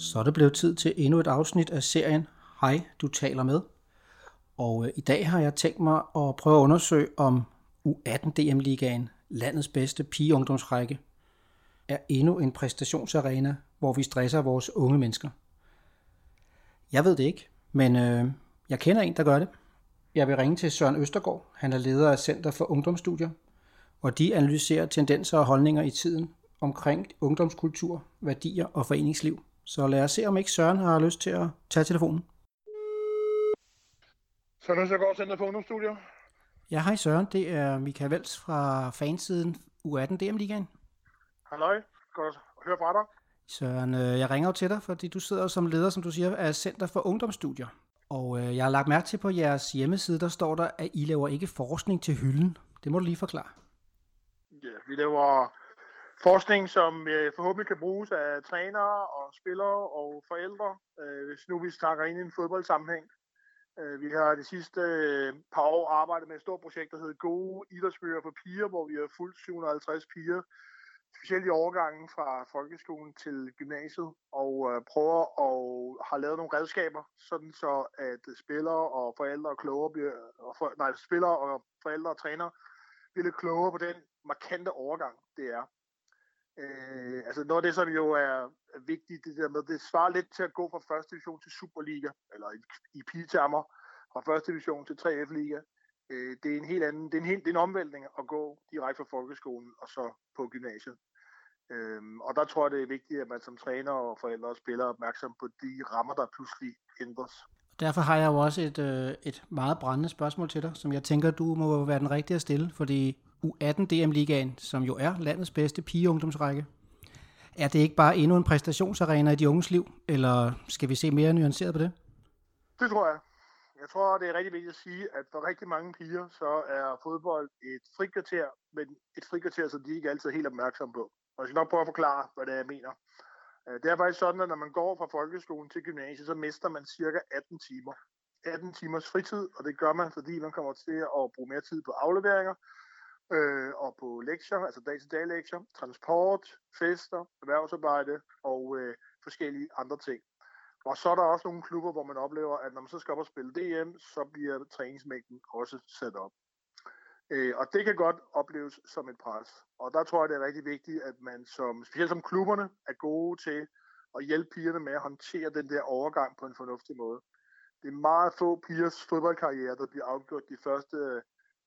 Så er det blevet tid til endnu et afsnit af serien Hej, du taler med. Og øh, i dag har jeg tænkt mig at prøve at undersøge, om U18 DM-ligaen, landets bedste pigeungdomsrække, er endnu en præstationsarena, hvor vi stresser vores unge mennesker. Jeg ved det ikke, men øh, jeg kender en, der gør det. Jeg vil ringe til Søren Østergaard. Han er leder af Center for Ungdomsstudier, og de analyserer tendenser og holdninger i tiden omkring ungdomskultur, værdier og foreningsliv. Så lad os se, om ikke Søren har lyst til at tage telefonen. Søren Østergaard, Center for Ungdomsstudier. Ja, hej Søren. Det er Michael Vels fra fansiden U18 DM-ligaen. Halløj. Godt at høre fra dig. Søren, øh, jeg ringer jo til dig, fordi du sidder jo som leder, som du siger, af Center for Ungdomsstudier. Og øh, jeg har lagt mærke til på jeres hjemmeside, der står der, at I laver ikke forskning til hylden. Det må du lige forklare. Ja, vi laver forskning, som øh, forhåbentlig kan bruges af trænere og spillere og forældre, øh, hvis nu vi snakker ind i en fodboldsammenhæng. Øh, vi har de sidste øh, par år arbejdet med et stort projekt, der hedder Gode Idrætsbøger for Piger, hvor vi har fulgt 750 piger, specielt i overgangen fra folkeskolen til gymnasiet, og øh, prøver og har lavet nogle redskaber, sådan så at spillere og forældre og klogere bliver, og for, nej, spillere og forældre og trænere bliver klogere på den markante overgang, det er. Øh, altså noget af det, som jo er vigtigt, det der med, det svarer lidt til at gå fra første division til Superliga, eller i, i pigetermer, fra første division til 3F-liga. Øh, det er en helt anden, det er en, helt, det er en omvæltning at gå direkte fra folkeskolen og så på gymnasiet. Øhm, og der tror jeg, det er vigtigt, at man som træner og forældre og spiller opmærksom på de rammer, der pludselig ændres. Derfor har jeg jo også et, øh, et meget brændende spørgsmål til dig, som jeg tænker, du må være den rigtige at stille, fordi U18 DM-ligaen, som jo er landets bedste pigeungdomsrække, er det ikke bare endnu en præstationsarena i de unges liv, eller skal vi se mere nuanceret på det? Det tror jeg. Jeg tror, det er rigtig vigtigt at sige, at for rigtig mange piger, så er fodbold et frikvarter, men et frikvarter, som de ikke altid er helt opmærksomme på. Og jeg skal nok prøve at forklare, hvad det er, jeg mener. Øh, det er faktisk sådan, at når man går fra folkeskolen til gymnasiet, så mister man cirka 18 timer. 18 timers fritid, og det gør man, fordi man kommer til at bruge mere tid på afleveringer, øh, og på lektier, altså dag-til-dag lektier, transport, fester, erhvervsarbejde og øh, forskellige andre ting. Og så er der også nogle klubber, hvor man oplever, at når man så skal op og spille DM, så bliver træningsmængden også sat op. Øh, og det kan godt opleves som et pres. Og der tror jeg, det er rigtig vigtigt, at man som, specielt som klubberne, er gode til at hjælpe pigerne med at håndtere den der overgang på en fornuftig måde. Det er meget få pigers fodboldkarriere, der bliver afgjort de første øh,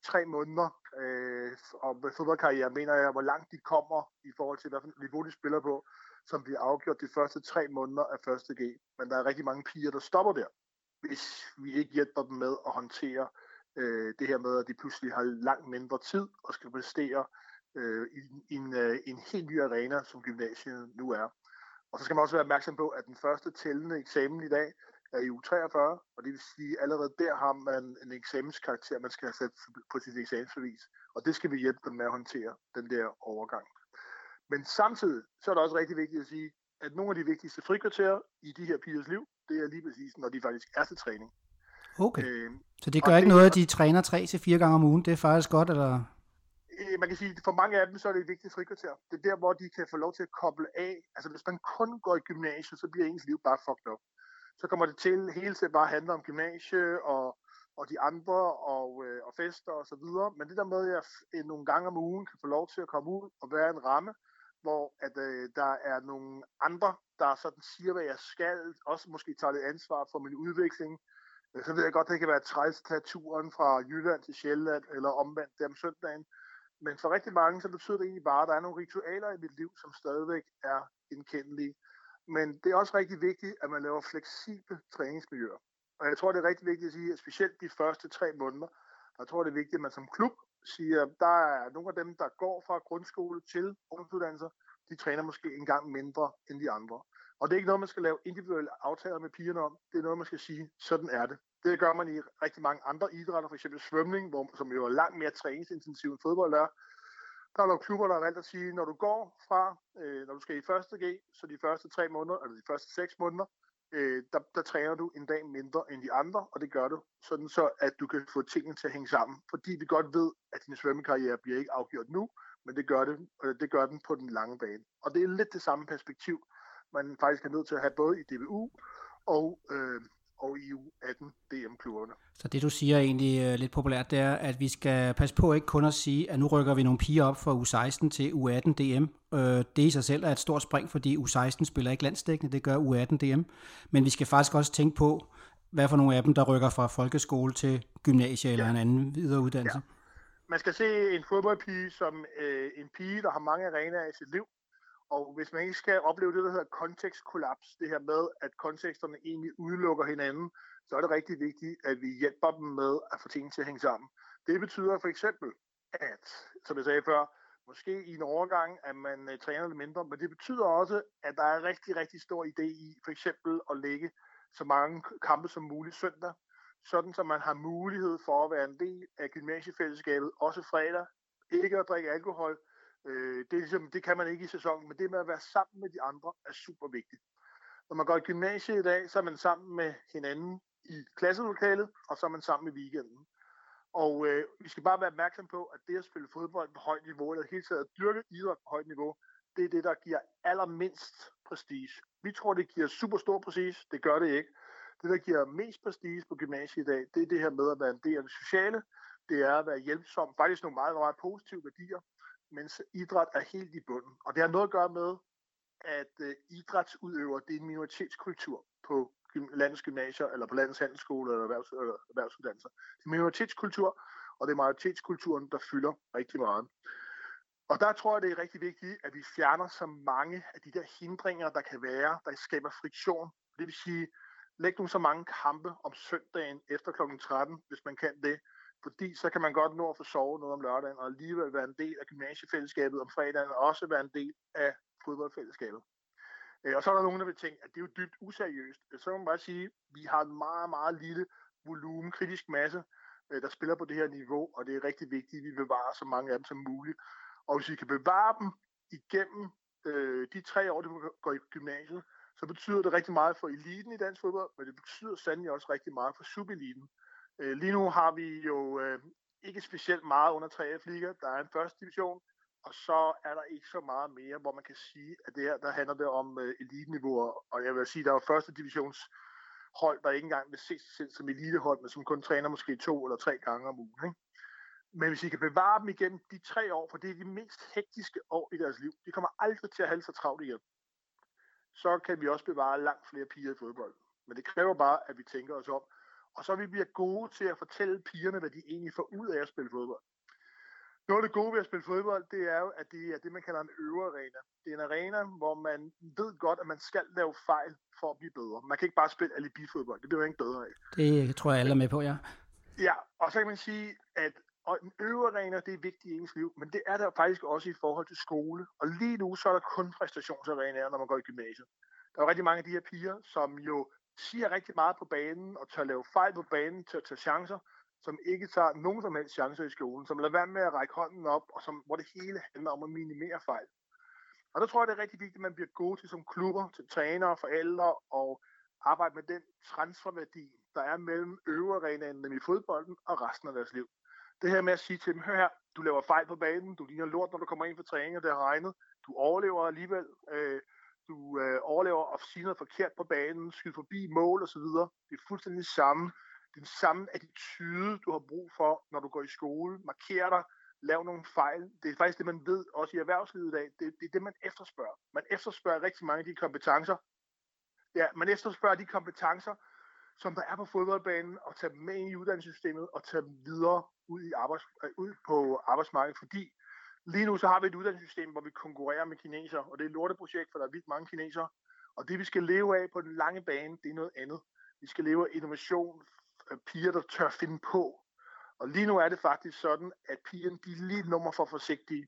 tre måneder. Øh, om fodboldkarriere mener jeg, hvor langt de kommer i forhold til, hvilket niveau de spiller på, som bliver afgjort de første tre måneder af første G. Men der er rigtig mange piger, der stopper der, hvis vi ikke hjælper dem med at håndtere øh, det her med, at de pludselig har langt mindre tid og skal præstere øh, i, i en, øh, en helt ny arena, som gymnasiet nu er. Og så skal man også være opmærksom på, at den første tællende eksamen i dag er i u 43, og det vil sige, at allerede der har man en eksamenskarakter, man skal have sat på sit eksamensbevis. Og det skal vi hjælpe dem med at håndtere, den der overgang. Men samtidig så er det også rigtig vigtigt at sige, at nogle af de vigtigste frikvarterer i de her pigers liv, det er lige præcis, når de faktisk er til træning. Okay. Øh, så det gør ikke det, noget, at de træner tre til fire gange om ugen? Det er faktisk godt, eller? Øh, man kan sige, at for mange af dem, så er det et vigtigt frikvarter. Det er der, hvor de kan få lov til at koble af. Altså, hvis man kun går i gymnasiet, så bliver ens liv bare fucked up. Så kommer det til hele tiden bare at handle om gymnasie og, og de andre og, øh, og fester og så videre. Men det der med, at jeg øh, nogle gange om ugen kan få lov til at komme ud og være en ramme, hvor at, øh, der er nogle andre, der sådan siger, hvad jeg skal, også måske tager lidt ansvar for min udvikling, øh, så ved jeg godt, det kan være træls at tage turen fra Jylland til Sjælland, eller omvendt der om søndagen. Men for rigtig mange, så betyder det egentlig bare, at der er nogle ritualer i mit liv, som stadigvæk er indkendelige. Men det er også rigtig vigtigt, at man laver fleksible træningsmiljøer. Og jeg tror, det er rigtig vigtigt at sige, at specielt de første tre måneder, der tror jeg, det er vigtigt, at man som klub siger, at der er nogle af dem, der går fra grundskole til ungdomsuddannelser, de træner måske en gang mindre end de andre. Og det er ikke noget, man skal lave individuelle aftaler med pigerne om. Det er noget, man skal sige, sådan er det. Det gør man i rigtig mange andre idrætter, f.eks. svømning, hvor, som jo er langt mere træningsintensiv end fodbold er. Der er nogle klubber, der har valgt at sige, når du går fra, øh, når du skal i første G, så de første tre måneder, eller de første seks måneder, øh, der, der træner du en dag mindre end de andre, og det gør du, sådan så at du kan få tingene til at hænge sammen. Fordi vi godt ved, at din svømmekarriere bliver ikke afgjort nu, men det gør, det, øh, det gør den på den lange bane. Og det er lidt det samme perspektiv, man faktisk er nødt til at have både i DBU og, øh, og i U18 DM-klubberne. Så det du siger egentlig øh, lidt populært, det er, at vi skal passe på ikke kun at sige, at nu rykker vi nogle piger op fra U16 til U18 DM. Øh, det i sig selv er et stort spring, fordi U16 spiller ikke landstækkende, det gør U18 DM. Men vi skal faktisk også tænke på, hvad for nogle af dem, der rykker fra folkeskole til gymnasie eller ja. en anden videre uddannelse. Ja. Man skal se en fodboldpige som øh, en pige, der har mange arenaer i sit liv, og hvis man ikke skal opleve det, der hedder kontekstkollaps, det her med, at konteksterne egentlig udelukker hinanden, så er det rigtig vigtigt, at vi hjælper dem med at få tingene til at hænge sammen. Det betyder for eksempel, at, som jeg sagde før, måske i en overgang, at man øh, træner lidt mindre, men det betyder også, at der er rigtig, rigtig stor idé i for eksempel at lægge så mange kampe som muligt søndag, sådan så man har mulighed for at være en del af gymnasiefællesskabet, også fredag, ikke at drikke alkohol, Øh, det, er ligesom, det kan man ikke i sæsonen, men det med at være sammen med de andre er super vigtigt. Når man går i gymnasiet i dag, så er man sammen med hinanden i klasselokalet, og så er man sammen i weekenden. Og øh, vi skal bare være opmærksom på, at det at spille fodbold på højt niveau, eller helt taget at dyrke idræt på højt niveau, det er det, der giver allermindst prestige. Vi tror, det giver super stor prestige. Det gør det ikke. Det, der giver mest prestige på gymnasiet i dag, det er det her med at være en del af det sociale. Det er at være hjælpsom. Faktisk nogle meget, meget positive værdier mens idræt er helt i bunden. Og det har noget at gøre med, at øh, idrætsudøver, det er en minoritetskultur på landets gymnasier, eller på landets handelsskole, eller, erhvervs, eller erhvervsuddannelser. Det er minoritetskultur, og det er majoritetskulturen, der fylder rigtig meget. Og der tror jeg, det er rigtig vigtigt, at vi fjerner så mange af de der hindringer, der kan være, der skaber friktion. Det vil sige, læg nu så mange kampe om søndagen efter kl. 13, hvis man kan det, fordi så kan man godt nå at få sovet noget om lørdagen, og alligevel være en del af gymnasiefællesskabet om fredagen, og også være en del af fodboldfællesskabet. Øh, og så er der nogen, der vil tænke, at det er jo dybt useriøst. Øh, så må man bare sige, at vi har en meget, meget lille volumen, kritisk masse, øh, der spiller på det her niveau, og det er rigtig vigtigt, at vi bevarer så mange af dem som muligt. Og hvis vi kan bevare dem igennem øh, de tre år, de går i gymnasiet, så betyder det rigtig meget for eliten i dansk fodbold, men det betyder sandelig også rigtig meget for subeliten. Øh, lige nu har vi jo øh, ikke specielt meget under 3F Liga. Der er en første division, og så er der ikke så meget mere, hvor man kan sige, at det her, der handler det om øh, eliteniveauer. Og jeg vil sige, der er første divisions hold, der ikke engang vil se sig selv som elitehold, men som kun træner måske to eller tre gange om ugen. Ikke? Men hvis I kan bevare dem igennem de tre år, for det er de mest hektiske år i deres liv, de kommer aldrig til at have så travlt igen, så kan vi også bevare langt flere piger i fodbold. Men det kræver bare, at vi tænker os om, og så vi bliver gode til at fortælle pigerne, hvad de egentlig får ud af at spille fodbold. Noget af det gode ved at spille fodbold, det er jo, at det er det, man kalder en øvearena. Det er en arena, hvor man ved godt, at man skal lave fejl for at blive bedre. Man kan ikke bare spille alibi-fodbold. Det bliver man ikke bedre af. Det tror jeg alle er med på, ja. Ja, og så kan man sige, at og en øvearena, det er vigtigt i ens liv, men det er der faktisk også i forhold til skole. Og lige nu, så er der kun præstationsarenaer, når man går i gymnasiet. Der er rigtig mange af de her piger, som jo siger rigtig meget på banen, og tør lave fejl på banen, tør tage chancer, som ikke tager nogen som helst chancer i skolen, som lader være med at række hånden op, og som, hvor det hele handler om at minimere fejl. Og der tror jeg, det er rigtig vigtigt, at man bliver god til som klubber, til trænere, forældre, og arbejde med den transferværdi, der er mellem øvearenaen i fodbolden og resten af deres liv. Det her med at sige til dem, hør her, du laver fejl på banen, du ligner lort, når du kommer ind for træning, og det har regnet, du overlever alligevel, øh, du øh, overlever og sige noget forkert på banen, skyder forbi mål osv. Det er fuldstændig det samme. Det er den samme attitude, du har brug for, når du går i skole. Marker dig, lav nogle fejl. Det er faktisk det, man ved også i erhvervslivet i dag. Det, det er det, man efterspørger. Man efterspørger rigtig mange af de kompetencer. Ja, man efterspørger de kompetencer, som der er på fodboldbanen, og tage dem med ind i uddannelsessystemet, og tage dem videre ud, i arbejds, øh, ud på arbejdsmarkedet, fordi Lige nu så har vi et uddannelsessystem, hvor vi konkurrerer med kineser, og det er et lorteprojekt, for der er vildt mange kinesere. Og det vi skal leve af på den lange bane, det er noget andet. Vi skal leve af innovation, piger, der tør finde på. Og lige nu er det faktisk sådan, at pigerne de er lige nummer for forsigtige.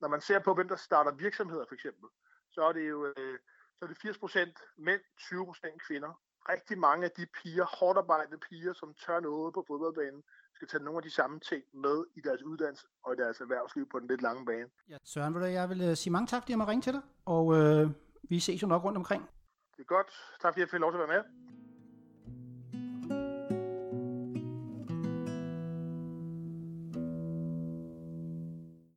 Når man ser på, hvem der starter virksomheder for eksempel, så er det jo øh, så er det 80% mænd, 20% kvinder. Rigtig mange af de piger, hårdt arbejdende piger, som tør noget på fodboldbanen, skal tage nogle af de samme ting med i deres uddannelse og i deres erhvervsliv på den lidt lange bane. Ja, Søren, vil jeg vil uh, sige mange tak, fordi jeg må ringe til dig, og øh, vi ses jo nok rundt omkring. Det er godt. Tak fordi jeg fik lov til at være med.